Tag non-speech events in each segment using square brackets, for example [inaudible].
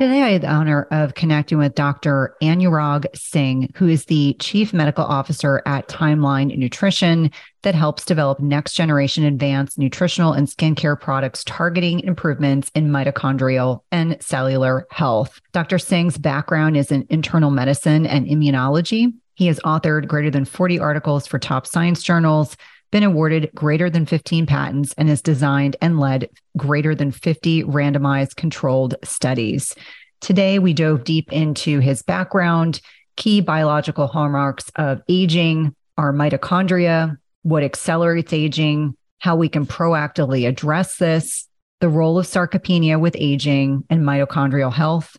Today, I had the honor of connecting with Dr. Anurag Singh, who is the Chief Medical Officer at Timeline Nutrition that helps develop next generation advanced nutritional and skincare products targeting improvements in mitochondrial and cellular health. Dr. Singh's background is in internal medicine and immunology. He has authored greater than 40 articles for top science journals, been awarded greater than 15 patents and has designed and led greater than 50 randomized controlled studies. Today, we dove deep into his background, key biological hallmarks of aging, our mitochondria, what accelerates aging, how we can proactively address this, the role of sarcopenia with aging and mitochondrial health,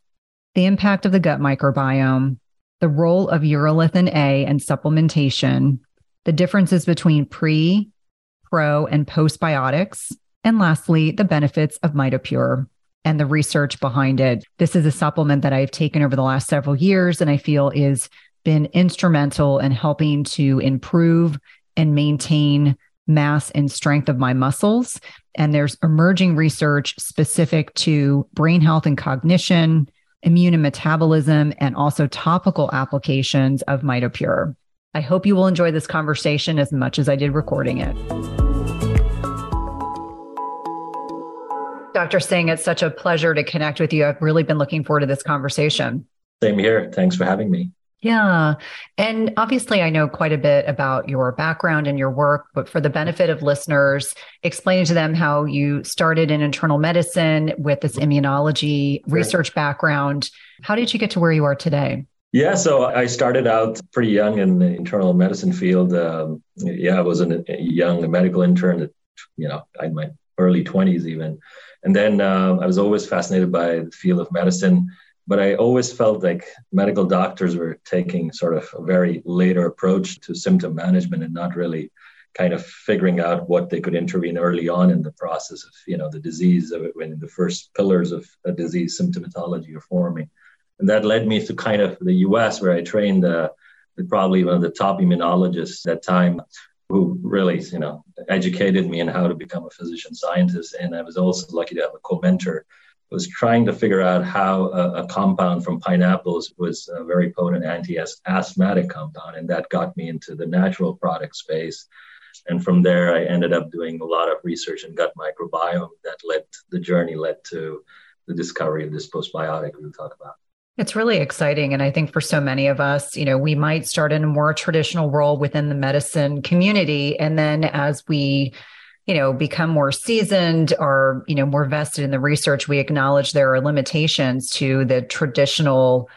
the impact of the gut microbiome, the role of urolithin A and supplementation, the differences between pre, pro, and postbiotics, and lastly, the benefits of MitoPure and the research behind it. This is a supplement that I've taken over the last several years and I feel is been instrumental in helping to improve and maintain mass and strength of my muscles. And there's emerging research specific to brain health and cognition, immune and metabolism, and also topical applications of MitoPure. I hope you will enjoy this conversation as much as I did recording it. Dr. Singh, it's such a pleasure to connect with you. I've really been looking forward to this conversation. Same here. Thanks for having me. Yeah. And obviously, I know quite a bit about your background and your work, but for the benefit of listeners, explaining to them how you started in internal medicine with this immunology research background. How did you get to where you are today? Yeah, so I started out pretty young in the internal medicine field. Um, yeah, I was a young medical intern, That, you know, I, my early 20s even. And then uh, I was always fascinated by the field of medicine, but I always felt like medical doctors were taking sort of a very later approach to symptom management and not really kind of figuring out what they could intervene early on in the process of you know the disease when the first pillars of a disease symptomatology are forming and that led me to kind of the us where i trained uh, probably one of the top immunologists at that time who really, you know, educated me in how to become a physician scientist. And I was also lucky to have a co-mentor who was trying to figure out how a, a compound from pineapples was a very potent anti-asthmatic compound. And that got me into the natural product space. And from there, I ended up doing a lot of research in gut microbiome that led, the journey led to the discovery of this postbiotic we'll talk about. It's really exciting. And I think for so many of us, you know, we might start in a more traditional role within the medicine community. And then as we, you know, become more seasoned or, you know, more vested in the research, we acknowledge there are limitations to the traditional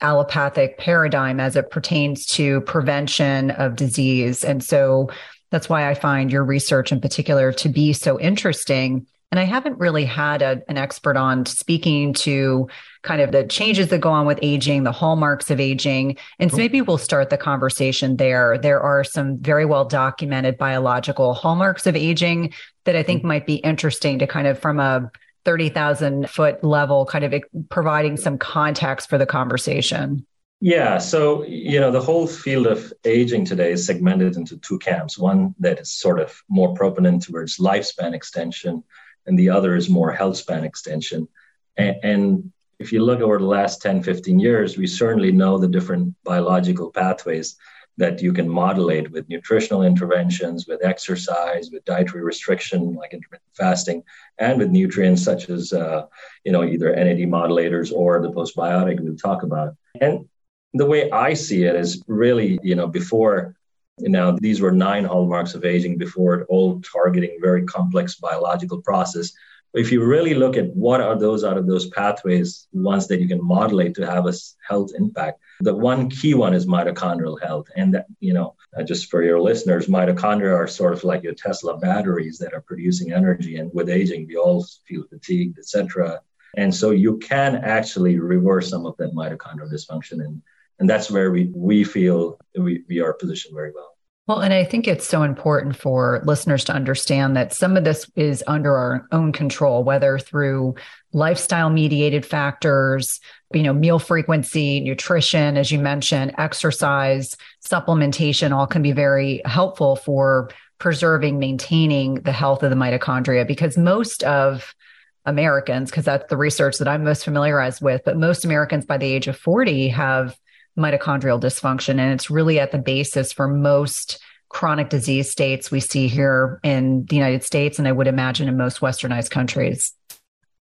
allopathic paradigm as it pertains to prevention of disease. And so that's why I find your research in particular to be so interesting and I haven't really had a, an expert on speaking to kind of the changes that go on with aging, the hallmarks of aging. And so maybe we'll start the conversation there. There are some very well documented biological hallmarks of aging that I think mm-hmm. might be interesting to kind of from a 30,000 foot level, kind of providing some context for the conversation. Yeah, so you know the whole field of aging today is segmented into two camps. One that is sort of more proponent towards lifespan extension, and the other is more health span extension. And, and if you look over the last 10, 15 years, we certainly know the different biological pathways that you can modulate with nutritional interventions, with exercise, with dietary restriction like intermittent fasting, and with nutrients such as uh, you know either NAD modulators or the postbiotic we'll talk about. And the way I see it is really you know before now, these were nine hallmarks of aging before, it all targeting very complex biological process. But if you really look at what are those out of those pathways, ones that you can modulate to have a health impact, the one key one is mitochondrial health. And that, you know, uh, just for your listeners, mitochondria are sort of like your Tesla batteries that are producing energy. And with aging, we all feel fatigued, etc. And so you can actually reverse some of that mitochondrial dysfunction and And that's where we, we feel we, we are positioned very well. Well, and I think it's so important for listeners to understand that some of this is under our own control, whether through lifestyle mediated factors, you know, meal frequency, nutrition, as you mentioned, exercise, supplementation, all can be very helpful for preserving, maintaining the health of the mitochondria because most of Americans, because that's the research that I'm most familiarized with, but most Americans by the age of 40 have mitochondrial dysfunction. And it's really at the basis for most chronic disease states we see here in the United States, and I would imagine in most westernized countries.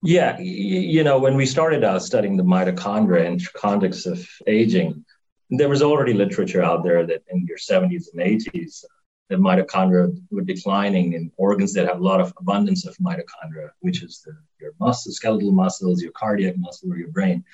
Yeah, you know, when we started out studying the mitochondria in context of aging, there was already literature out there that in your 70s and 80s, the mitochondria were declining in organs that have a lot of abundance of mitochondria, which is the, your muscles, skeletal muscles, your cardiac muscle, or your brain.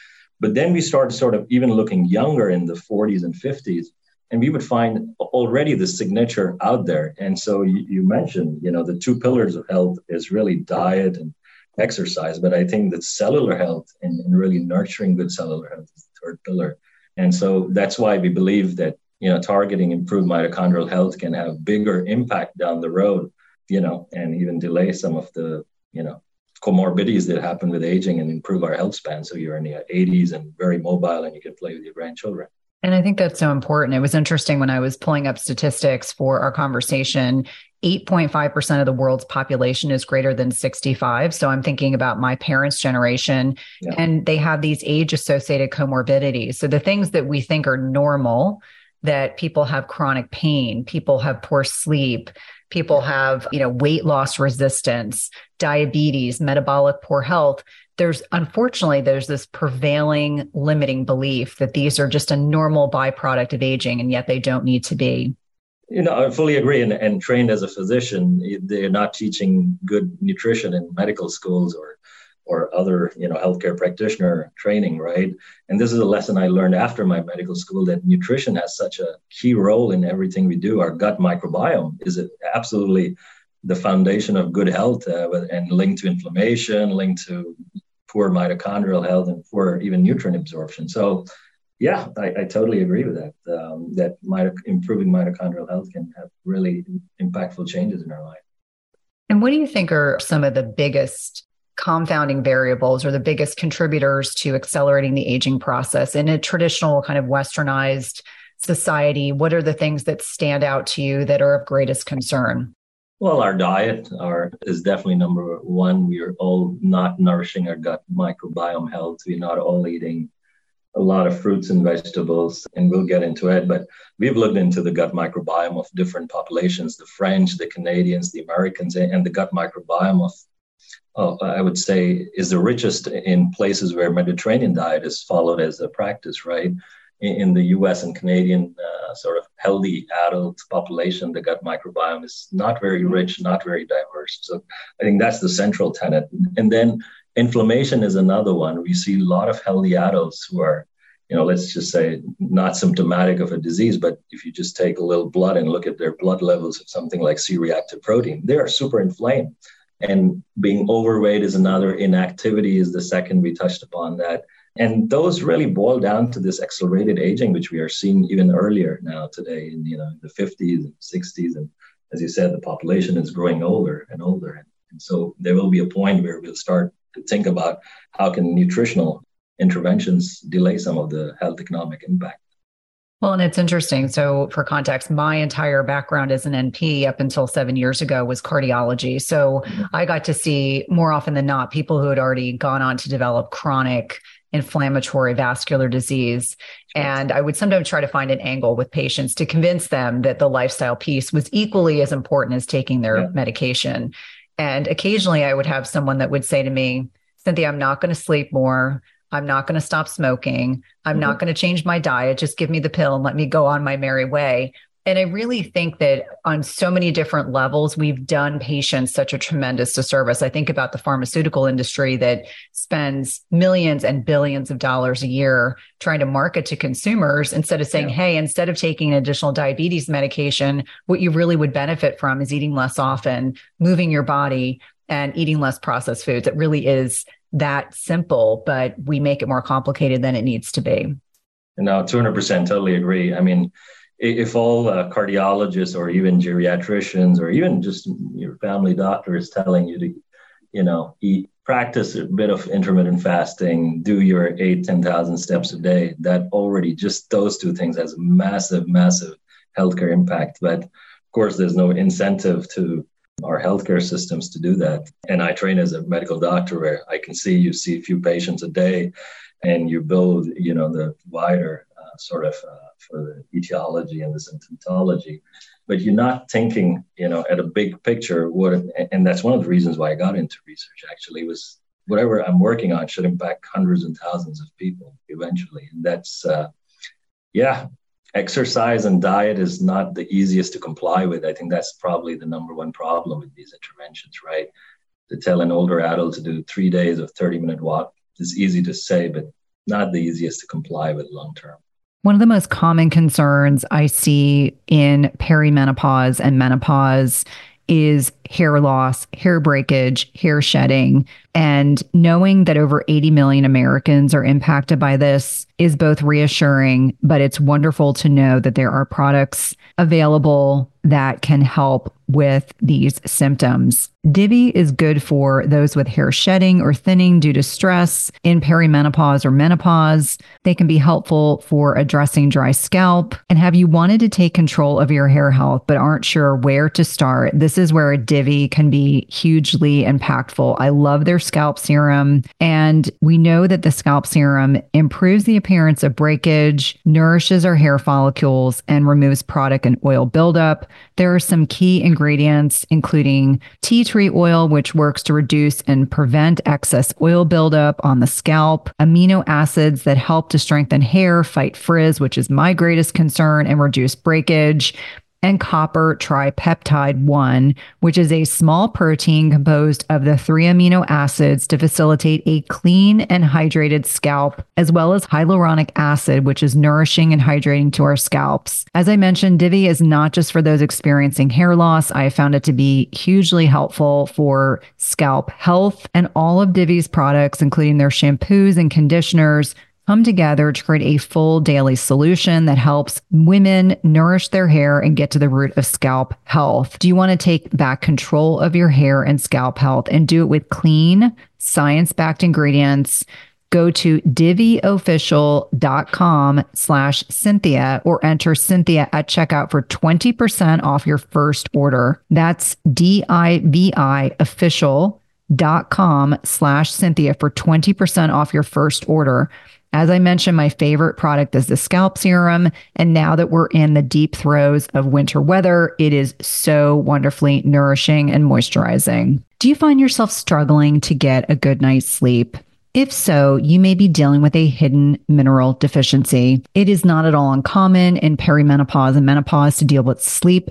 But then we started sort of even looking younger in the 40s and 50s, and we would find already the signature out there. And so you, you mentioned, you know, the two pillars of health is really diet and exercise, but I think that cellular health and, and really nurturing good cellular health is the third pillar. And so that's why we believe that you know targeting improved mitochondrial health can have bigger impact down the road you know and even delay some of the you know comorbidities that happen with aging and improve our health span. So you're in your 80s and very mobile and you can play with your grandchildren. And I think that's so important. It was interesting when I was pulling up statistics for our conversation. 8.5% of the world's population is greater than 65. So I'm thinking about my parents' generation, yeah. and they have these age associated comorbidities. So the things that we think are normal, that people have chronic pain, people have poor sleep, people have you know weight loss resistance diabetes metabolic poor health there's unfortunately there's this prevailing limiting belief that these are just a normal byproduct of aging and yet they don't need to be. You know i fully agree. And, and trained as a physician they're not teaching good nutrition in medical schools or or other you know healthcare practitioner training right? And this is a lesson i learned after my medical school that nutrition has such a key role in everything we do. Our gut microbiome is absolutely the foundation of good health uh, and linked to inflammation linked to poor mitochondrial health and poor even nutrient absorption. So yeah i, I totally agree with that um, that improving mitochondrial health can have really impactful changes in our life. And what do you think are some of the biggest confounding variables or the biggest contributors to accelerating the aging process. In a traditional kind of westernized society what are the things that stand out to you that are of greatest concern? Well our diet is definitely number one. We are all not nourishing our gut microbiome health. We're not all eating a lot of fruits and vegetables, and we'll get into it. But we've looked into the gut microbiome of different populations the French, the Canadians, the Americans, and the gut microbiome of uh, I would say, is the richest in places where Mediterranean diet is followed as a practice, right? In, in the US and Canadian uh, sort of healthy adult population, the gut microbiome is not very rich, not very diverse. So I think that's the central tenet. And then inflammation is another one. We see a lot of healthy adults who are you know, let's just say not symptomatic of a disease, but if you just take a little blood and look at their blood levels of something like C-reactive protein, they are super inflamed. And being overweight is another, inactivity is the second. We touched upon that. And those really boil down to this accelerated aging, which we are seeing even earlier now today in you know the 50s and 60s. And as you said, the population is growing older and older. And so there will be a point where we'll start to think about how can nutritional interventions delay some of the health economic impact. Well, and it's interesting. So, for context, my entire background as an NP up until seven years ago was cardiology. So. I got to see more often than not people who had already gone on to develop chronic inflammatory vascular disease. And I would sometimes try to find an angle with patients to convince them that the lifestyle piece was equally as important as taking their yeah. medication. And occasionally I would have someone that would say to me, Cynthia, I'm not going to sleep more. I'm not going to stop smoking. I'm mm-hmm. not going to change my diet. Just give me the pill and let me go on my merry way. And I really think that on so many different levels, we've done patients such a tremendous disservice. I think about the pharmaceutical industry that spends millions and billions of dollars a year trying to market to consumers instead of saying, yeah. hey, instead of taking an additional diabetes medication, what you really would benefit from is eating less often, moving your body, and eating less processed foods. It really is that simple, but we make it more complicated than it needs to be. No, 200% totally agree. I mean, if all uh, cardiologists or even geriatricians or even just your family doctor is telling you to, you know, eat, practice a bit of intermittent fasting, do your eight, 10,000 steps a day, that already just those two things has a massive, massive healthcare impact. But of course, there's no incentive to our healthcare systems to do that. And I train as a medical doctor where I can see you see a few patients a day and you build, you know, the wider uh, sort of uh, for the etiology and the symptomatology. But you're not thinking, you know, at a big picture. What, and that's one of the reasons why I got into research. Actually, was whatever I'm working on should impact hundreds and thousands of people eventually. And that's, uh, yeah, exercise and diet is not the easiest to comply with. I think that's probably the number one problem with these interventions, right? To tell an older adult to do three days of 30 minute walk is easy to say, but not the easiest to comply with long term. One of the most common concerns I see in perimenopause and menopause is hair loss, hair breakage, hair shedding. And knowing that over 80 million Americans are impacted by this is both reassuring, but it's wonderful to know that there are products available that can help with these symptoms. Divi is good for those with hair shedding or thinning due to stress in perimenopause or menopause. They can be helpful for addressing dry scalp. And have you wanted to take control of your hair health but aren't sure where to start? This is where a Divi can be hugely impactful. I love their scalp serum. And we know that the scalp serum improves the appearance of breakage, nourishes our hair follicles, and removes product and oil buildup. There are some key ingredients, including tea tree oil, which works to reduce and prevent excess oil buildup on the scalp, amino acids that help to strengthen hair, fight frizz, which is my greatest concern, and reduce breakage and copper tripeptide 1, which is a small protein composed of the three amino acids to facilitate a clean and hydrated scalp, as well as hyaluronic acid, which is nourishing and hydrating to our scalps. As I mentioned, Divi is not just for those experiencing hair loss. I found it to be hugely helpful for scalp health, and all of Divi's products, including their shampoos and conditioners, come together to create a full daily solution that helps women nourish their hair and get to the root of scalp health. Do you want to take back control of your hair and scalp health and do it with clean, science backed ingredients? Go to diviofficial.com slash Cynthia or enter Cynthia at checkout for 20% off your first order. That's D-I-V-I official.com slash Cynthia for 20% off your first order. As I mentioned, my favorite product is the scalp serum. And now that we're in the deep throes of winter weather, it is so wonderfully nourishing and moisturizing. Do you find yourself struggling to get a good night's sleep? If so, you may be dealing with a hidden mineral deficiency. It is not at all uncommon in perimenopause and menopause to deal with sleep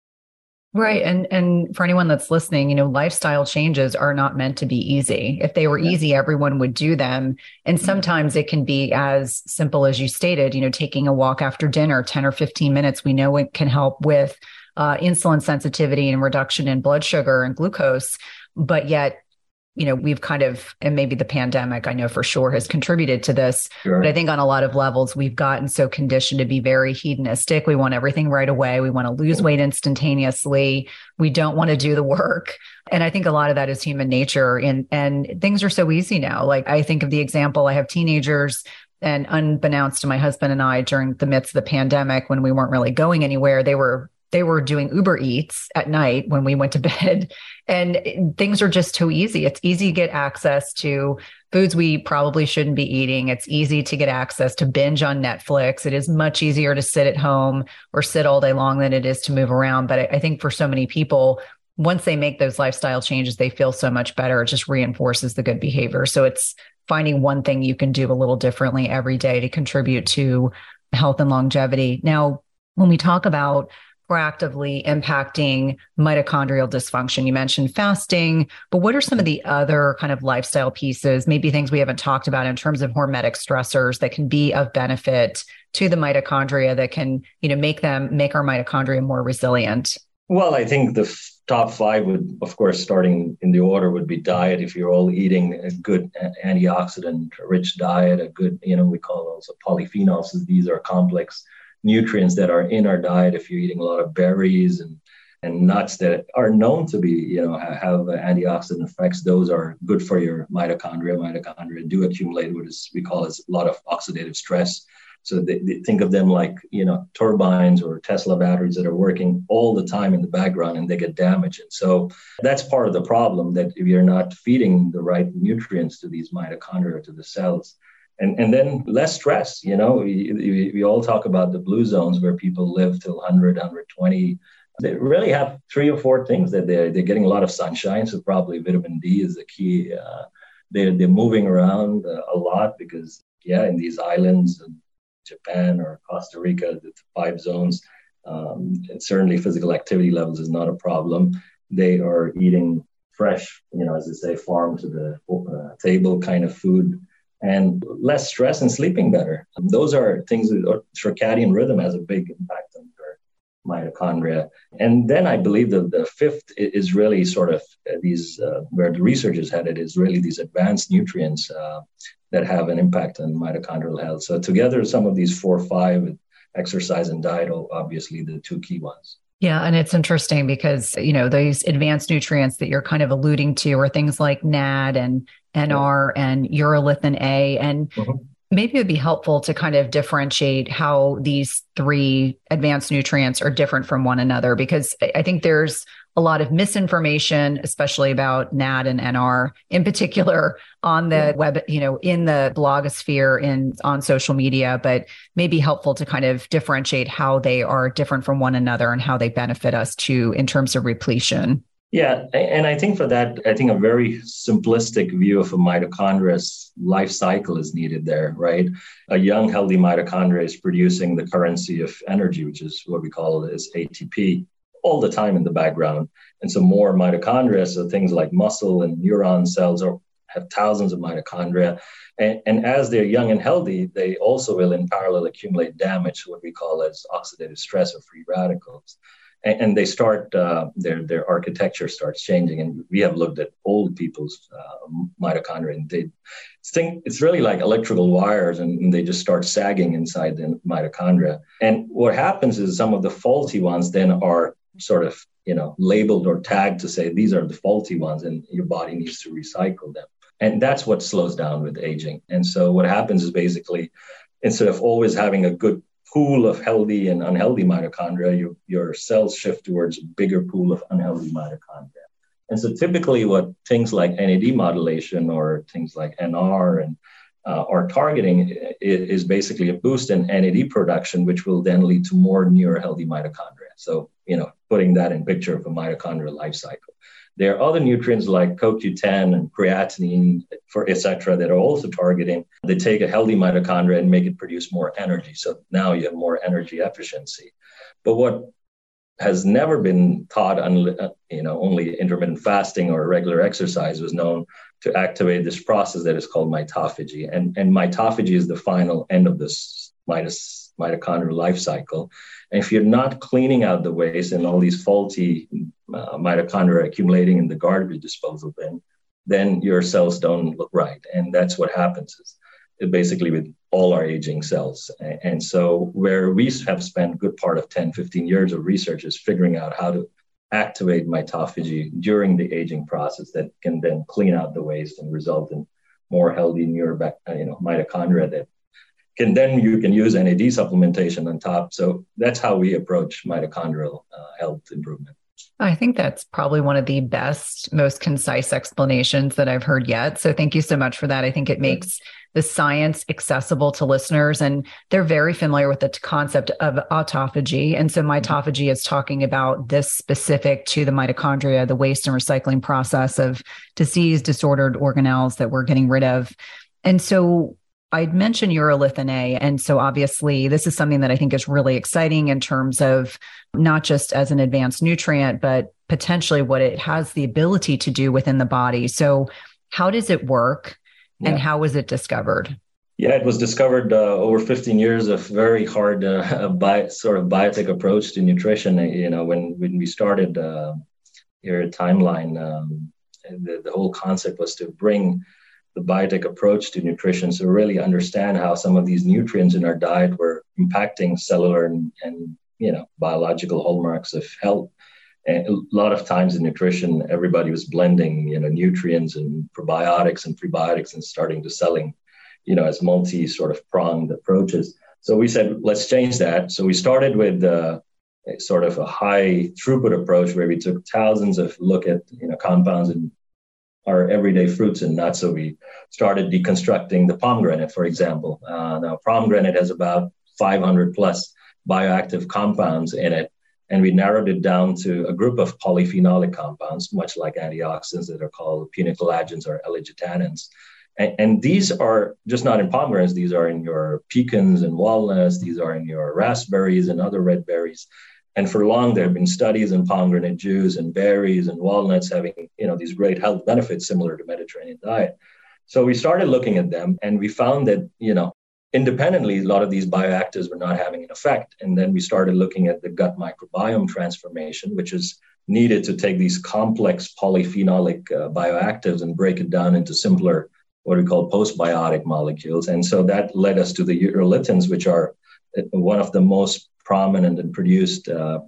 Right. And and for anyone that's listening, you know, lifestyle changes are not meant to be easy. If they were easy, everyone would do them. And sometimes it can be as simple as you stated, you know, taking a walk after dinner, 10 or 15 minutes, we know it can help with uh, insulin sensitivity and reduction in blood sugar and glucose. But yet you know, we've kind of, and maybe the pandemic, I know for sure has contributed to this. Sure. But I think on a lot of levels, we've gotten so conditioned to be very hedonistic. We want everything right away. We want to lose weight instantaneously. We don't want to do the work. And I think a lot of that is human nature. And, and things are so easy now. Like I think of the example, I have teenagers and unbeknownst to my husband and I during the midst of the pandemic when we weren't really going anywhere, they were they were doing Uber Eats at night when we went to [laughs] bed. And things are just too easy. It's easy to get access to foods we probably shouldn't be eating. It's easy to get access to binge on Netflix. It is much easier to sit at home or sit all day long than it is to move around. But I think for so many people, once they make those lifestyle changes, they feel so much better. It just reinforces the good behavior. So it's finding one thing you can do a little differently every day to contribute to health and longevity. Now, when we talk about proactively impacting mitochondrial dysfunction? You mentioned fasting, but what are some of the other kind of lifestyle pieces, maybe things we haven't talked about in terms of hormetic stressors that can be of benefit to the mitochondria that can, you know, make them make our mitochondria more resilient? Well, I think the f- top five would, of course, starting in the order would be diet. If you're all eating a good antioxidant rich diet, a good, you know, we call those polyphenols. These are complex nutrients that are in our diet if you're eating a lot of berries and and nuts that are known to be, you know, have antioxidant effects. Those are good for your mitochondria. Mitochondria do accumulate what is we call as a lot of oxidative stress. So they, they think of them like, you know, turbines or Tesla batteries that are working all the time in the background and they get damaged. And so that's part of the problem that if you're not feeding the right nutrients to these mitochondria, to the cells, and and then less stress you know we, we, we, all talk about the blue zones where people live till 100 120 they really have three or four things that they're, they're getting a lot of sunshine. So probably vitamin d is the key uh, they're, they're moving around uh, a lot because yeah in these islands in japan or costa rica the five zones um, certainly physical activity levels is not a problem. They are eating fresh you know as they say farm to the uh, table kind of food and less stress and sleeping better. Those are things that circadian rhythm has a big impact on your mitochondria. And then I believe that the fifth is really sort of these, uh, where the research had it, is really these advanced nutrients uh, that have an impact on mitochondrial health. So together, some of these four or five, exercise and diet are obviously the two key ones. Yeah, and it's interesting because, you know, those advanced nutrients that you're kind of alluding to are things like NAD and NR and urolithin A. And mm-hmm. maybe it'd be helpful to kind of differentiate how these three advanced nutrients are different from one another because I think there's a lot of misinformation, especially about NAD and NR in particular on the yeah. web, you know, in the blogosphere in on social media, but maybe helpful to kind of differentiate how they are different from one another and how they benefit us too in terms of repletion. Yeah, and I think for that, I think a very simplistic view of a mitochondria's life cycle is needed there, right? A young, healthy mitochondria is producing the currency of energy, which is what we call it as ATP, all the time in the background. And so more mitochondria, so things like muscle and neuron cells are, have thousands of mitochondria. And, and as they're young and healthy, they also will in parallel accumulate damage, what we call as oxidative stress or free radicals and, and they start uh, their their architecture starts changing. And we have looked at old people's uh, mitochondria, and they think it's really like electrical wires, and, and they just start sagging inside the mitochondria. And what happens is some of the faulty ones then are sort of you know labeled or tagged to say these are the faulty ones, and your body needs to recycle them. And that's what slows down with aging. And so what happens is basically instead of always having a good pool of healthy and unhealthy mitochondria, your, your cells shift towards a bigger pool of unhealthy mitochondria. And so typically what things like NAD modulation or things like NR and uh, are targeting is, basically a boost in NAD production, which will then lead to more near healthy mitochondria. So, you know, putting that in picture of a mitochondrial life cycle. There are other nutrients like CoQ10 and creatinine, for etc., that are also targeting. They take a healthy mitochondria and make it produce more energy. So now you have more energy efficiency. But what has never been taught, you know, only intermittent fasting or regular exercise was known to activate this process that is called mitophagy. And, and mitophagy is the final end of this mitochondrial life cycle. And if you're not cleaning out the waste and all these faulty uh, mitochondria accumulating in the garbage disposal bin, then your cells don't look right. And that's what happens is basically with all our aging cells. And so where we have spent good part of 10, 15 years of research is figuring out how to activate mitophagy during the aging process that can then clean out the waste and result in more healthy neurobac- uh, you know, mitochondria that can then you can use NAD supplementation on top. So that's how we approach mitochondrial uh, health improvement. I think that's probably one of the best, most concise explanations that I've heard yet. So thank you so much for that. I think it makes the science accessible to listeners and they're very familiar with the concept of autophagy. And so mitophagy is talking about this specific to the mitochondria, the waste and recycling process of disease disordered organelles that we're getting rid of. And so I'd mentioned urolithin A. And so obviously, this is something that I think is really exciting in terms of not just as an advanced nutrient, but potentially what it has the ability to do within the body. So, how does it work and how was it discovered? Yeah, it was discovered uh, over 15 years of very hard uh, [laughs] bi- sort of biotech approach to nutrition. You know, when, when we started uh, here at Timeline, um, the, the whole concept was to bring the biotech approach to nutrition. So really understand how some of these nutrients in our diet were impacting cellular and, and you know biological hallmarks of health. And a lot of times in nutrition, everybody was blending you know nutrients and probiotics and prebiotics and starting to selling you know as multi sort of pronged approaches. So we said let's change that. So we started with uh, sort of a high throughput approach where we took thousands of look at you know compounds and our everyday fruits and nuts. So we started deconstructing the pomegranate, for example. Uh, now, pomegranate has about 500 plus bioactive compounds in it. And we narrowed it down to a group of polyphenolic compounds, much like antioxidants that are called punicalagins or ellagitannins. And, and, these are just not in pomegranates, these are in your pecans and walnuts, these are in your raspberries and other red berries. And for long, there have been studies in pomegranate juice and berries and walnuts having, you know, these great health benefits similar to Mediterranean diet. So we started looking at them and we found that, you know, independently, a lot of these bioactives were not having an effect. And then we started looking at the gut microbiome transformation, which is needed to take these complex polyphenolic uh, bioactives and break it down into simpler, what we call postbiotic molecules. And so that led us to the urolithins, which are uh, one of the most prominent and produced uh,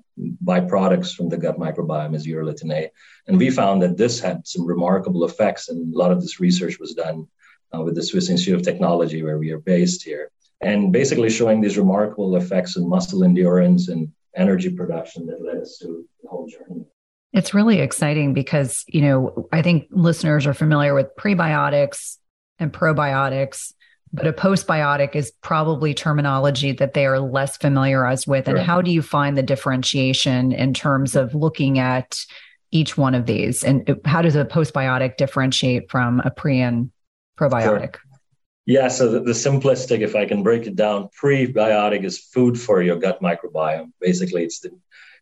byproducts from the gut microbiome is urolithin A. And we found that this had some remarkable effects, and a lot of this research was done uh, with the Swiss Institute of Technology, where we are based here, and basically showing these remarkable effects in muscle endurance and energy production that led us to the whole journey. It's really exciting because, you know, I think listeners are familiar with prebiotics and probiotics but a postbiotic is probably terminology that they are less familiarized with. And how do you find the differentiation in terms of looking at each one of these? And how does a postbiotic differentiate from a pre and probiotic? Sure. Yeah, so the, the, simplistic, if I can break it down, prebiotic is food for your gut microbiome. Basically, it's the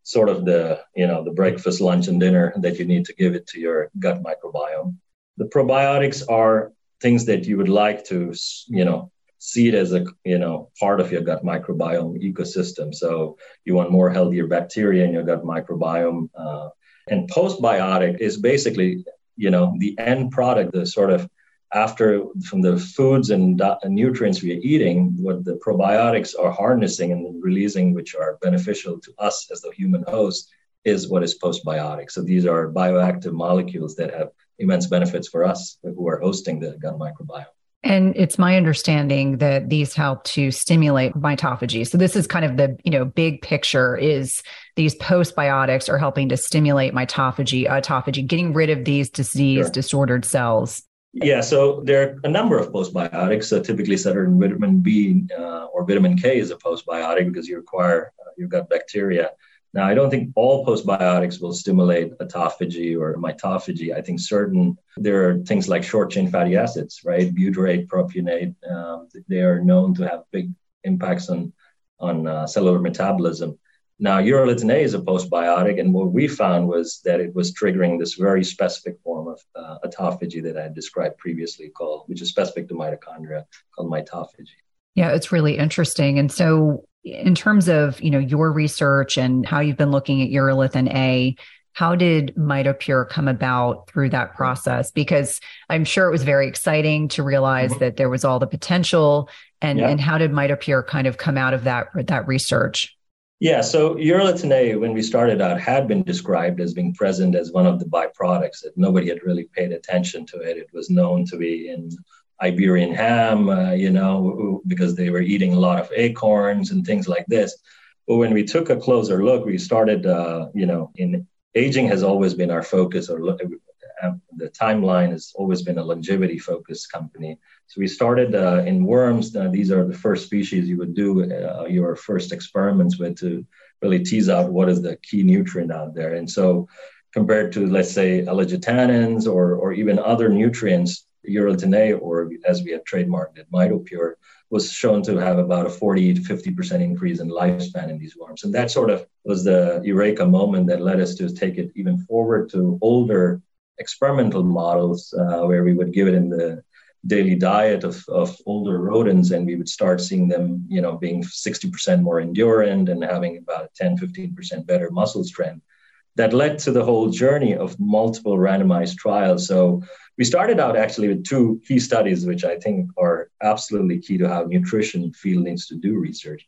sort of the you know the breakfast, lunch, and dinner that you need to give it to your gut microbiome. The probiotics are things that you would like to, you know, see it as a, you know, part of your gut microbiome ecosystem. So you want more healthier bacteria in your gut microbiome. Uh, and postbiotic is basically, you know, the end product, the sort of after from the foods and, and nutrients we are eating, what the probiotics are harnessing and releasing, which are beneficial to us as the human host, is what is postbiotic. So these are bioactive molecules that have immense benefits for us who are hosting the gut microbiome. And it's my understanding that these help to stimulate mitophagy. So this is kind of the, you know, big picture is these postbiotics are helping to stimulate mitophagy, autophagy, getting rid of these disease sure. disordered cells. Yeah, so there are a number of postbiotics. Uh, typically, certain vitamin B uh, or vitamin K is a postbiotic because you require uh, you've got bacteria. Now, I don't think all postbiotics will stimulate autophagy or mitophagy. I think certain, there are things like short chain fatty acids, right? Butyrate, propionate, um, they are known to have big impacts on, on uh, cellular metabolism. Now, urolithin A is a postbiotic, and what we found was that it was triggering this very specific form of uh, autophagy that I described previously, called which is specific to mitochondria, called mitophagy. Yeah, it's really interesting. And so, in terms of you know your research and how you've been looking at urolithin A, how did MitoPure come about through that process? Because I'm sure it was very exciting to realize mm-hmm. that there was all the potential. And yeah. and how did MitoPure kind of come out of that that research? Yeah, so urolithin A, when we started out, had been described as being present as one of the byproducts that nobody had really paid attention to it. It was known to be in Iberian ham, uh, you know, because they were eating a lot of acorns and things like this. But when we took a closer look, we started, uh, you know, in aging has always been our focus, or uh, the timeline has always been a longevity focused company. So we started uh, in worms. Uh, these are the first species you would do uh, your first experiments with to really tease out what is the key nutrient out there. And so compared to, let's say, ellagitannins or, or even other nutrients, A, or as we have trademarked it, MitoPure, was shown to have about a 40 to 50% increase in lifespan in these worms. And that sort of was the eureka moment that led us to take it even forward to older experimental models uh, where we would give it in the daily diet of, of older rodents and we would start seeing them, you know, being 60% more endurant and having about 10, 15% better muscle strength that led to the whole journey of multiple randomized trials. So we started out actually with two key studies, which I think are absolutely key to how nutrition field needs to do research.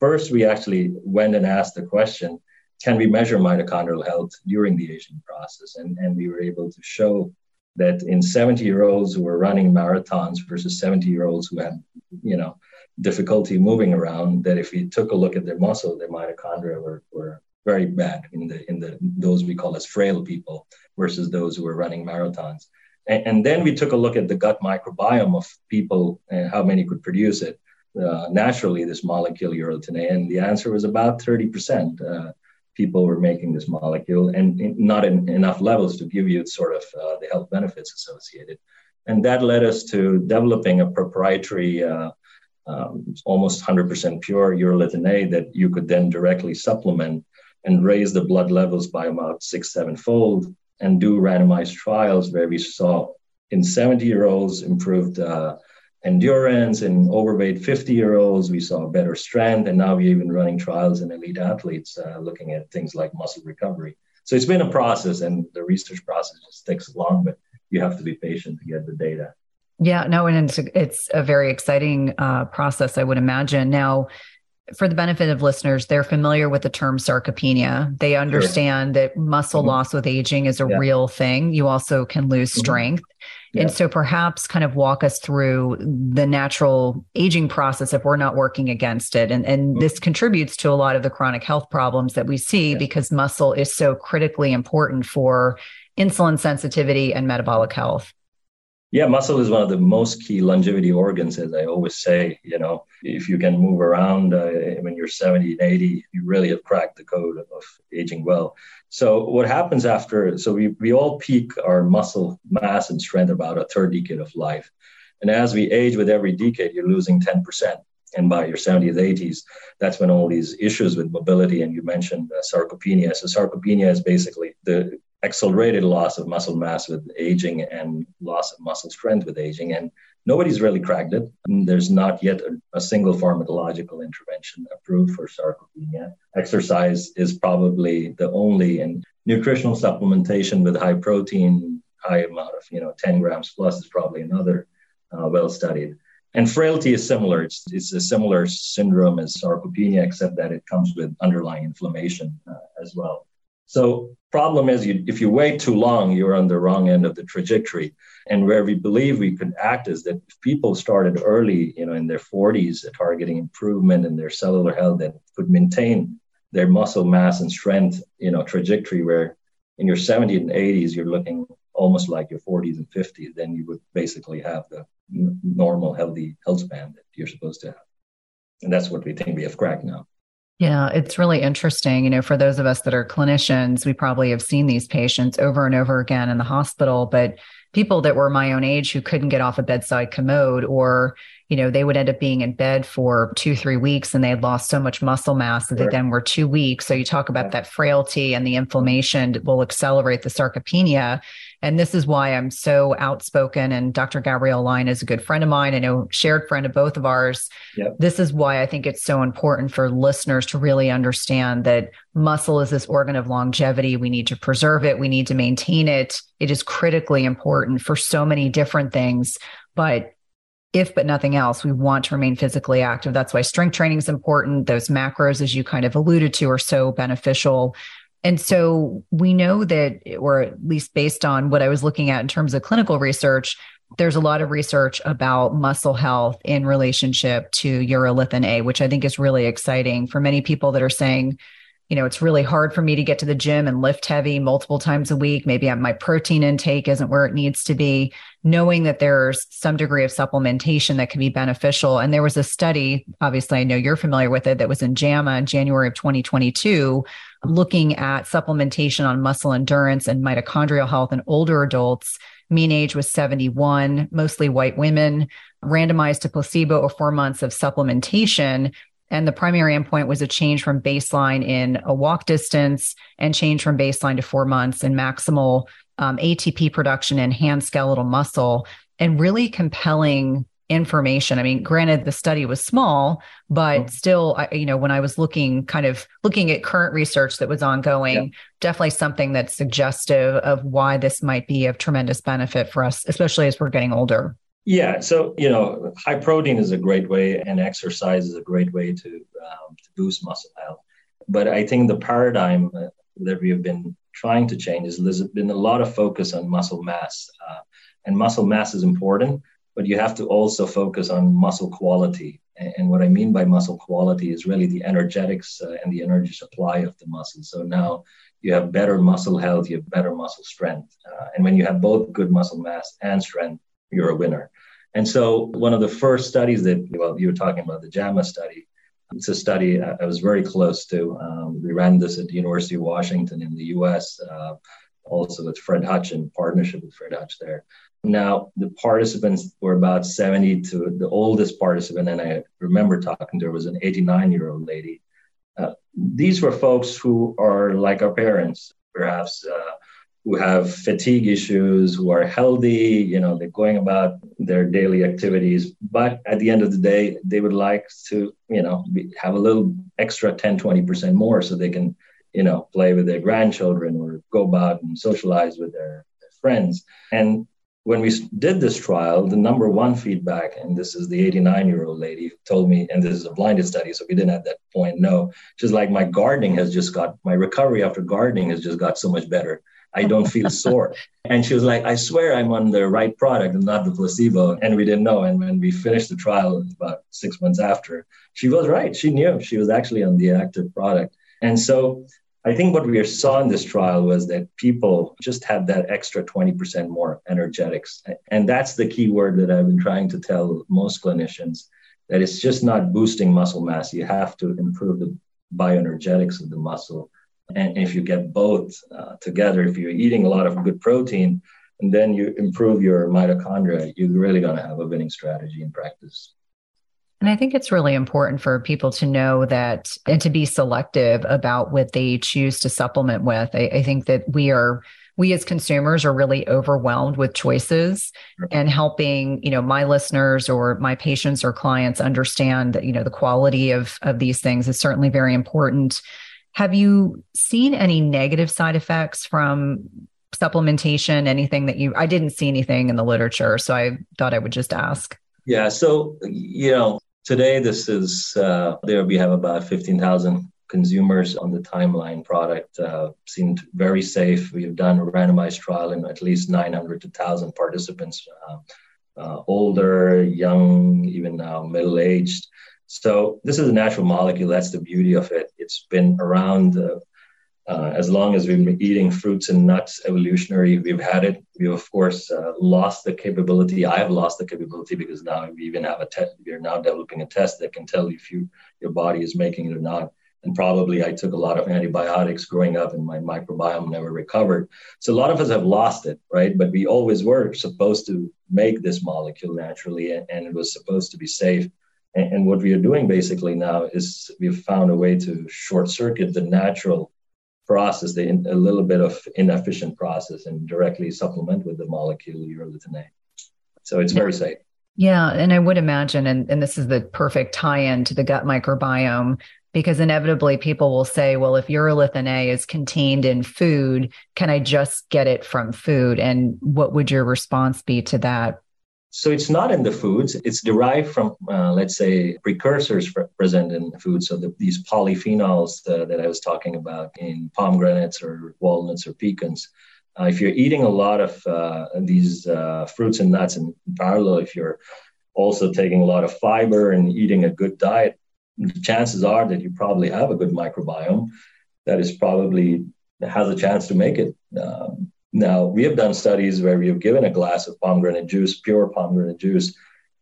First, we actually went and asked the question, can we measure mitochondrial health during the aging process? And, and we were able to show that in 70 year olds who were running marathons versus 70 year olds who had, you know, difficulty moving around, that if we took a look at their muscle, their mitochondria were, were very bad in the in the those we call as frail people versus those who are running marathons. And, and then we took a look at the gut microbiome of people and how many could produce it uh, naturally, this molecule urolithin and the answer was about 30%. Uh, people were making this molecule and not in enough levels to give you sort of uh, the health benefits associated. And that led us to developing a proprietary, uh, um, almost 100% pure urolithin A that you could then directly supplement and raise the blood levels by about six, seven fold and do randomized trials where we saw in 70 year olds improved uh, endurance. In overweight 50 year olds, we saw better strength. And now we're even running trials in elite athletes uh, looking at things like muscle recovery. So it's been a process, and the research process just takes long, but you have to be patient to get the data. Yeah, no, and it's a, it's a very exciting uh, process, I would imagine. Now, for the benefit of listeners, they're familiar with the term sarcopenia. They understand sure. that muscle mm-hmm. loss with aging is a yeah. real thing. You also can lose mm-hmm. strength. Yeah. And so perhaps kind of walk us through the natural aging process if we're not working against it. And, and mm-hmm. this contributes to a lot of the chronic health problems that we see yeah. because muscle is so critically important for insulin sensitivity and metabolic health. Yeah, muscle is one of the most key longevity organs, as I always say. You know, if you can move around uh, when you're 70 and 80, you really have cracked the code of aging well. So, what happens after? So, we, we all peak our muscle mass and strength about a third decade of life. And as we age with every decade, you're losing 10%. And by your 70s, 80s, that's when all these issues with mobility, and you mentioned uh, sarcopenia. So, sarcopenia is basically the accelerated loss of muscle mass with aging and loss of muscle strength with aging. And nobody's really cracked it. there's not yet a, a, single pharmacological intervention approved for sarcopenia. Exercise is probably the only, and nutritional supplementation with high protein, high amount of, you know, 10 grams plus is probably another uh, well studied. And frailty is similar. It's, it's a similar syndrome as sarcopenia, except that it comes with underlying inflammation uh, as well. So problem is you, if you wait too long, you're on the wrong end of the trajectory. And where we believe we could act is that if people started early, you know, in their 40s, targeting improvement in their cellular health and could maintain their muscle mass and strength, you know, trajectory where in your 70s and 80s, you're looking almost like your 40s and 50s, then you would basically have the normal, healthy health span that you're supposed to have. And that's what we think we have cracked now. Yeah, it's really interesting. You know, for those of us that are clinicians, we probably have seen these patients over and over again in the hospital, but people that were my own age who couldn't get off a bedside commode or you know they would end up being in bed for two three weeks and they had lost so much muscle mass that sure. they then were too weak so you talk about that frailty and the inflammation will accelerate the sarcopenia and this is why I'm so outspoken. And Dr. Gabrielle Lyon is a good friend of mine. I know shared friend of both of ours. Yep. This is why I think it's so important for listeners to really understand that muscle is this organ of longevity. We need to preserve it. We need to maintain it. It is critically important for so many different things. But if but nothing else, we want to remain physically active. That's why strength training is important. Those macros, as you kind of alluded to, are so beneficial. And so we know that, or at least based on what I was looking at in terms of clinical research, there's a lot of research about muscle health in relationship to urolithin A, which I think is really exciting for many people that are saying, you know, it's really hard for me to get to the gym and lift heavy multiple times a week. Maybe my protein intake isn't where it needs to be. Knowing that there's some degree of supplementation that can be beneficial. And there was a study, obviously, I know you're familiar with it, that was in JAMA in January of 2022, looking at supplementation on muscle endurance and mitochondrial health in older adults. Mean age was 71, mostly white women, randomized to placebo or four months of supplementation. And the primary endpoint was a change from baseline in a walk distance and change from baseline to four months in maximal um, ATP production and hand skeletal muscle, and really compelling information. I mean, granted, the study was small, but mm-hmm. still, I, you know, when I was looking, kind of looking at current research that was ongoing, yeah. definitely something that's suggestive of why this might be of tremendous benefit for us, especially as we're getting older. Yeah, so you know, high protein is a great way, and exercise is a great way to um, to boost muscle health. But I think the paradigm uh, that we have been trying to change is there's been a lot of focus on muscle mass, uh, and muscle mass is important but you have to also focus on muscle quality. And what I mean by muscle quality is really the energetics uh, and the energy supply of the muscle. So now you have better muscle health, you have better muscle strength. Uh, and when you have both good muscle mass and strength, you're a winner. And so one of the first studies that, well, you were talking about the JAMA study. It's a study I was very close to. Um, we ran this at the University of Washington in the US, uh, also with Fred Hutch in partnership with Fred Hutch there. Now, the participants were about 70 to the oldest participant, and I remember talking to her was an 89 year old lady. Uh, these were folks who are like our parents, perhaps, uh, who have fatigue issues, who are healthy, you know, they're going about their daily activities. But at the end of the day, they would like to, you know, be, have a little extra 10, 20% more so they can, you know, play with their grandchildren or go about and socialize with their, their friends. And when we did this trial, the number one feedback, and this is the 89 year old lady who told me, and this is a blinded study, so we didn't at that point know. She's like, my gardening has just got, my recovery after gardening has just got so much better. I don't feel [laughs] sore. And she was like, I swear I'm on the right product and not the placebo. And we didn't know. And when we finished the trial about six months after, she was right. She knew she was actually on the active product. And so I think what we saw in this trial was that people just had that extra 20% more energetics. And that's the key word that I've been trying to tell most clinicians that it's just not boosting muscle mass. You have to improve the bioenergetics of the muscle. And if you get both uh, together, if you're eating a lot of good protein and then you improve your mitochondria, you're really going to have a winning strategy in practice. And I think it's really important for people to know that and to be selective about what they choose to supplement with. I, I think that we are we as consumers are really overwhelmed with choices mm-hmm. and helping you know my listeners or my patients or clients understand that you know the quality of of these things is certainly very important. Have you seen any negative side effects from supplementation? Anything that you i didn't see anything in the literature so i thought i would just ask. Yeah so you know Today, this is uh, there we have about 15,000 consumers on the timeline product uh, seemed very safe. We've done a randomized trial in at least 900 to 1,000 participants, uh, uh, older, young, even now middle aged. So this is a natural molecule. That's the beauty of it. It's been around uh, as long as we've been eating fruits and nuts evolutionary we've had it. We've of course uh, lost the capability. I have lost the capability because now we even have a test we're now developing a test that can tell if you your body is making it or not. And probably i took a lot of antibiotics growing up and my microbiome never recovered. So a lot of us have lost it right? But we always were supposed to make this molecule naturally and, and it was supposed to be safe. And, and what we are doing basically now is we've found a way to short circuit the natural process, the a little bit of inefficient process, and directly supplement with the molecule urolithin A. So it's very safe. Yeah, and I would imagine, and, and this is the perfect tie-in to the gut microbiome, because inevitably people will say, well, if urolithin A is contained in food, can I just get it from food? And what would your response be to that? So it's not in the foods. It's derived from, uh, let's say, precursors present in food. So the, these polyphenols uh, that I was talking about in pomegranates or walnuts or pecans. Uh, if you're eating a lot of uh, these uh, fruits and nuts, in parallel, if you're also taking a lot of fiber and eating a good diet, the chances are that you probably have a good microbiome that is probably has a chance to make it. Um, now, we have done studies where we have given a glass of pomegranate juice, pure pomegranate juice,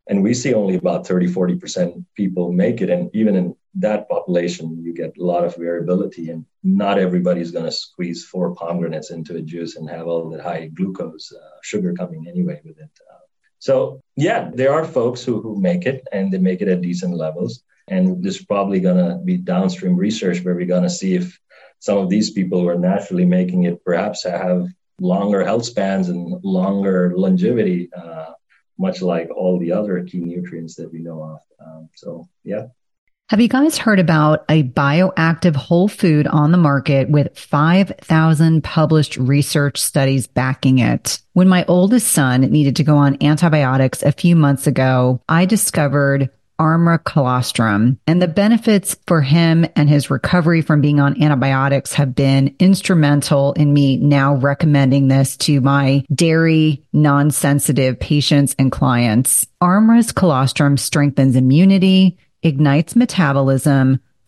and we see only about 30, 40% people make it. And even in that population, you get a lot of variability, and not everybody's going to squeeze four pomegranates into a juice and have all that high glucose uh, sugar coming anyway with it. Uh, so, yeah, there are folks who, who make it and they make it at decent levels. And there's probably going to be downstream research where we're going to see if some of these people who are naturally making it perhaps have longer health spans and longer longevity, uh, much like all the other key nutrients that we know of. Um, so, yeah. Have you guys heard about a bioactive whole food on the market with 5,000 published research studies backing it? When my oldest son needed to go on antibiotics a few months ago, I discovered Armra colostrum. And the benefits for him and his recovery from being on antibiotics have been instrumental in me now recommending this to my dairy non sensitive patients and clients. Armra's colostrum strengthens immunity, ignites metabolism,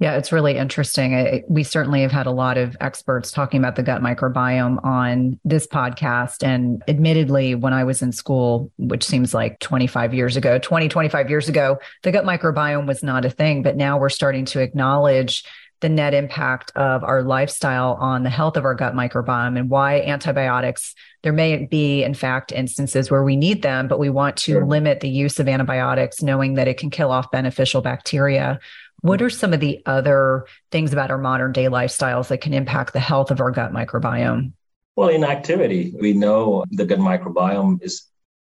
Yeah, it's really interesting. I, we certainly have had a lot of experts talking about the gut microbiome on this podcast. And admittedly, when I was in school, which seems like 25 years ago, 20, 25 years ago, the gut microbiome was not a thing. But now we're starting to acknowledge the net impact of our lifestyle on the health of our gut microbiome and why antibiotics there may be in fact instances where we need them but we want to sure. limit the use of antibiotics knowing that it can kill off beneficial bacteria what are some of the other things about our modern day lifestyles that can impact the health of our gut microbiome? Well, inactivity. We know the gut microbiome is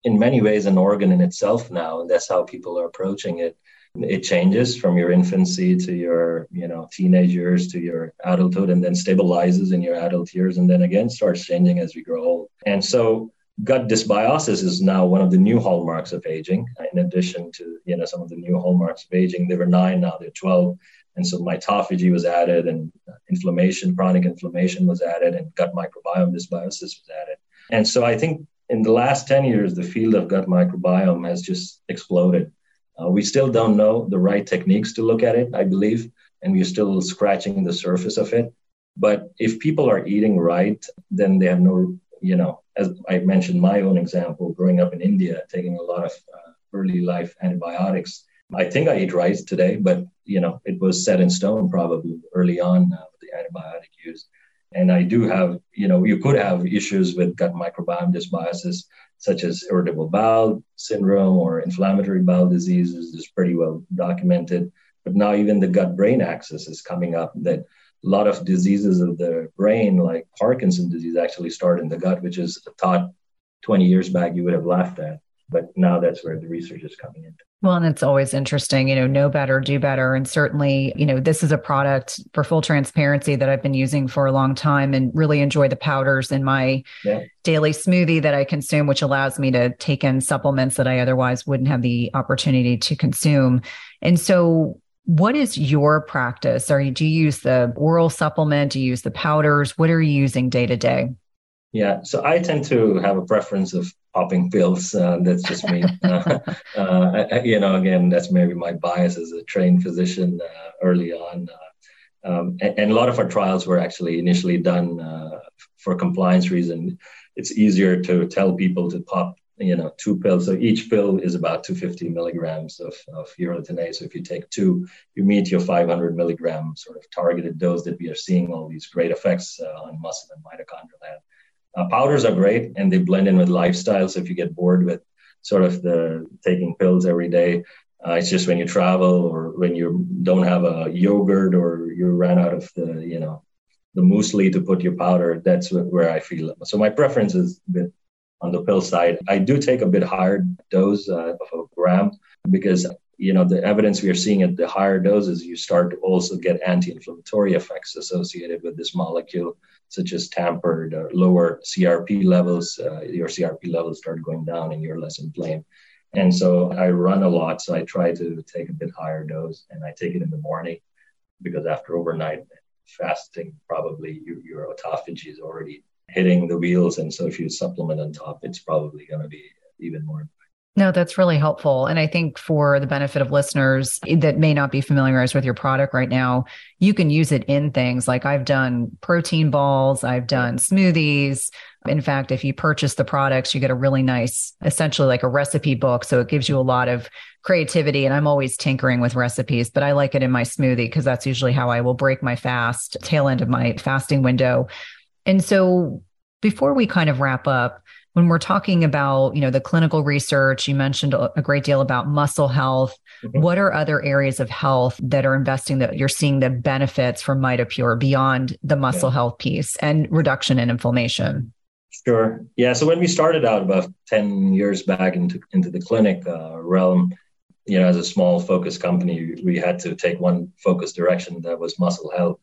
in many ways an organ in itself now, and that's how people are approaching it. It changes from your infancy to your, you know, teenage years to your adulthood and then stabilizes in your adult years and then again starts changing as we grow old. And so gut dysbiosis is now one of the new hallmarks of aging. In addition to you know some of the new hallmarks of aging, there were nine, now are twelve, and so mitophagy was added, and inflammation, chronic inflammation was added, and gut microbiome dysbiosis was added. And so I think in the last ten years, the field of gut microbiome has just exploded. Uh, we still don't know the right techniques to look at it, I believe, and we're still scratching the surface of it. But if people are eating right, then they have no you know, as I mentioned, my own example, growing up in India, taking a lot of uh, early life antibiotics. I think I eat rice today, but you know, it was set in stone probably early on uh, with the antibiotic use. And I do have, you know, you could have issues with gut microbiome dysbiosis, such as irritable bowel syndrome or inflammatory bowel diseases, is pretty well documented. But now even the gut brain axis is coming up that a lot of diseases of the brain, like Parkinson's disease, actually start in the gut, which is a thought 20 years back you would have laughed at. But now that's where the research is coming in. Well, and it's always interesting, you know, know better, do better. And certainly, you know, this is a product for full transparency that I've been using for a long time and really enjoy the powders in my yeah. daily smoothie that I consume, which allows me to take in supplements that I otherwise wouldn't have the opportunity to consume. And so what is your practice? Are you, do you use the oral supplement? Do you use the powders? What are you using day to day? Yeah, so I tend to have a preference of popping pills. Uh, that's just me. [laughs] uh, uh, you know, again, that's maybe my bias as a trained physician uh, early on. Uh, um, and, and, a lot of our trials were actually initially done uh, for compliance reason. It's easier to tell people to pop you know, two pills. So each pill is about 250 milligrams of, of urolithin A. So if you take two, you meet your 500 milligram sort of targeted dose that we are seeing all these great effects uh, on muscle and mitochondrial health. Uh, powders are great and they blend in with lifestyle. So if you get bored with sort of the taking pills every day, uh, it's just when you travel or when you don't have a yogurt or you ran out of the, you know, the muesli to put your powder. That's where I feel. So my preference is a bit on the pill side. I do take a bit higher dose uh, of a gram because you know the evidence we are seeing at the higher doses you start to also get anti-inflammatory effects associated with this molecule such as tampered or lower crp levels uh, your crp levels start going down and you're less inflamed and so i run a lot so i try to take a bit higher dose and i take it in the morning because after overnight fasting probably your, your autophagy is already hitting the wheels. And so if you supplement on top, it's probably going to be even more. No, that's really helpful. And I think for the benefit of listeners that may not be familiarized with your product right now, you can use it in things like I've done protein balls, I've done smoothies. In fact, if you purchase the products, you get a really nice, essentially like a recipe book. So it gives you a lot of creativity. And I'm always tinkering with recipes, but I like it in my smoothie because that's usually how I will break my fast, tail end of my fasting window. And so before we kind of wrap up, when we're talking about, you know, the clinical research, you mentioned a great deal about muscle health. Mm-hmm. What are other areas of health that are investing that you're seeing the benefits from MitoPure beyond the muscle yeah. health piece and reduction in inflammation? Sure. Yeah. So when we started out about 10 years back into, into the clinic uh, realm, you know, as a small focus company, we had to take one focus direction that was muscle health.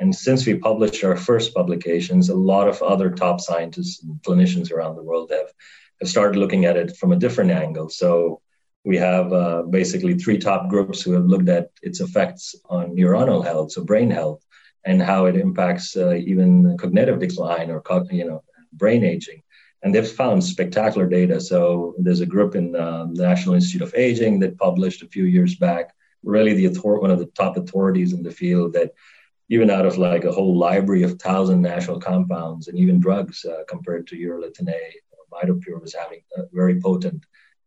And since we published our first publications, a lot of other top scientists and clinicians around the world have, have started looking at it from a different angle. So we have uh, basically three top groups who have looked at its effects on neuronal health, so brain health, and how it impacts uh, even cognitive decline or you know brain aging. And they've found spectacular data. So there's a group in uh, the National Institute of Aging that published a few years back, really the author- one of the top authorities in the field that even out of like a whole library of thousand national compounds and even drugs uh, compared to urolithin A, Mitopure was having very potent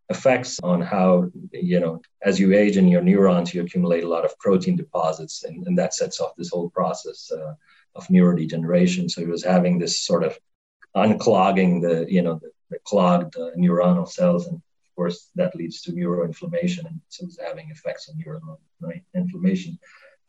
effects on how you know as you age in your neurons you accumulate a lot of protein deposits and, and that sets off this whole process uh, of neurodegeneration so he was having this sort of unclogging the you know the, the clogged uh, neuronal cells and of course that leads to neuroinflammation and so it's having effects on neuroinflammation.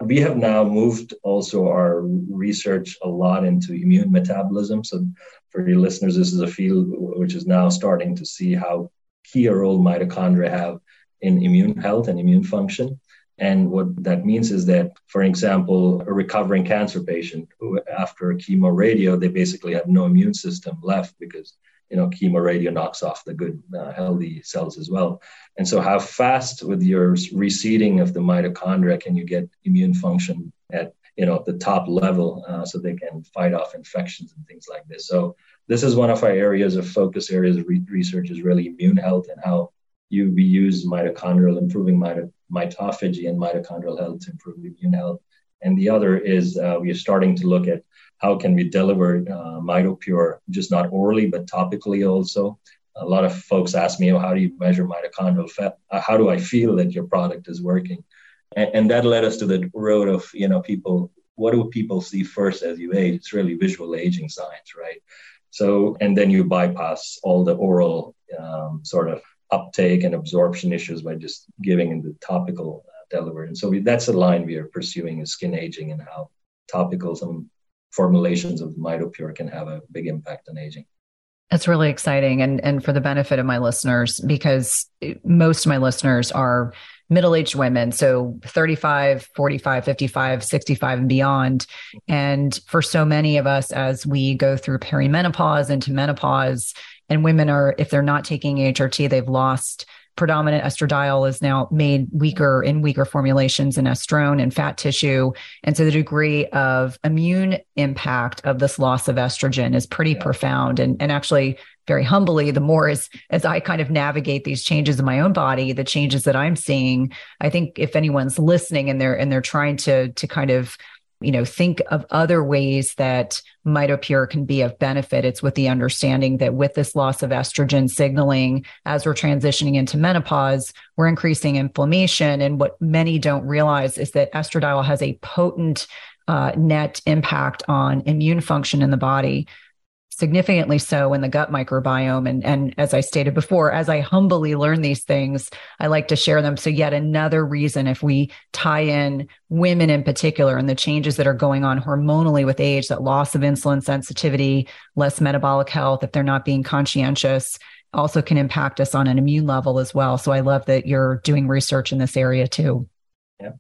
We have now moved also our research a lot into immune metabolism. So for your listeners this is a field which is now starting to see how key a role mitochondria have in immune health and immune function. And what that means is that, for example, a recovering cancer patient who, after chemo radio, they basically have no immune system left because you know chemo radio knocks off the good, uh, healthy cells as well. And so, how fast with your reseeding of the mitochondria can you get immune function at you know the top level uh, so they can fight off infections and things like this? So this is one of our areas of focus areas of re- research is really immune health and how you we use mitochondrial improving mito- mitophagy and mitochondrial health to improve immune health. And the other is uh, we are starting to look at how can we deliver uh, MitoPure, just not orally, but topically also. A lot of folks ask me, oh, how do you measure mitochondrial fat? Uh, how do I feel that your product is working? And, and that led us to the road of, you know, people, what do people see first as you age? It's really visual aging science, right? So, and then you bypass all the oral um, sort of uptake and absorption issues by just giving in the topical uh, delivery. And so we, that's the line we are pursuing is skin aging and how topicals and formulations of MitoPure can have a big impact on aging. That's really exciting. And, and for the benefit of my listeners, because most of my listeners are middle aged women. So 35, 45, 55, 65 and beyond. And for so many of us, as we go through perimenopause into menopause, and women are if they're not taking HRT, they've lost predominant estradiol is now made weaker in weaker formulations in estrone and fat tissue. And so the degree of immune impact of this loss of estrogen is pretty yeah. profound. And, and actually, very humbly, the more as, as I kind of navigate these changes in my own body, the changes that I'm seeing, I think if anyone's listening and they're and they're trying to to kind of you know think of other ways that mitopure can be of benefit. It's with the understanding that with this loss of estrogen signaling as we're transitioning into menopause we're increasing inflammation. And what many don't realize is that estradiol has a potent uh, net impact on immune function in the body significantly so in the gut microbiome. And, and as I stated before, as I humbly learn these things, I like to share them. So, yet another reason, if we tie in women in particular and the changes that are going on hormonally with age, that loss of insulin sensitivity, less metabolic health, if they're not being conscientious, also can impact us on an immune level as well. So, I love that you're doing research in this area too. Yeah.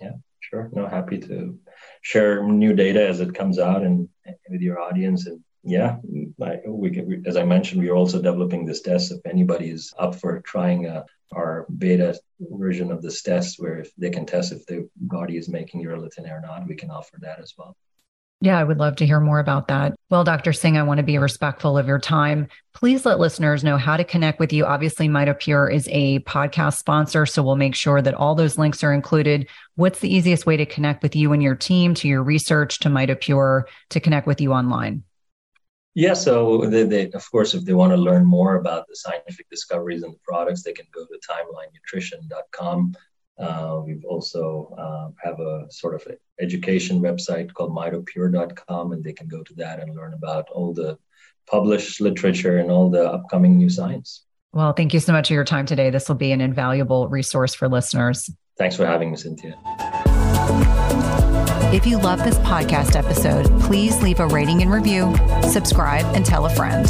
Yeah. Sure. No, happy to share new data as it comes out and with your audience and yeah, I, we, can, we, as I mentioned, we are also developing this test. If anybody is up for trying uh, our beta version of this test, where if they can test if the body is making urolithin or not, we can offer that as well. Yeah, I would love to hear more about that. Well, Dr. Singh, I want to be respectful of your time. Please let listeners know how to connect with you. Obviously, MitoPure is a podcast sponsor, so we'll make sure that all those links are included. What's the easiest way to connect with you and your team, to your research, to MitoPure, to connect with you online? Yeah, so they, they, of course, if they want to learn more about the scientific discoveries and the products, they can go to timelinenutrition.com. Uh, we've also uh, have a sort of education website called mitopure.com, and they can go to that and learn about all the published literature and all the upcoming new science. Well, thank you so much for your time today. This will be an invaluable resource for listeners. Thanks for having me, Cynthia. If you love this podcast episode, please leave a rating and review, subscribe, and tell a friend.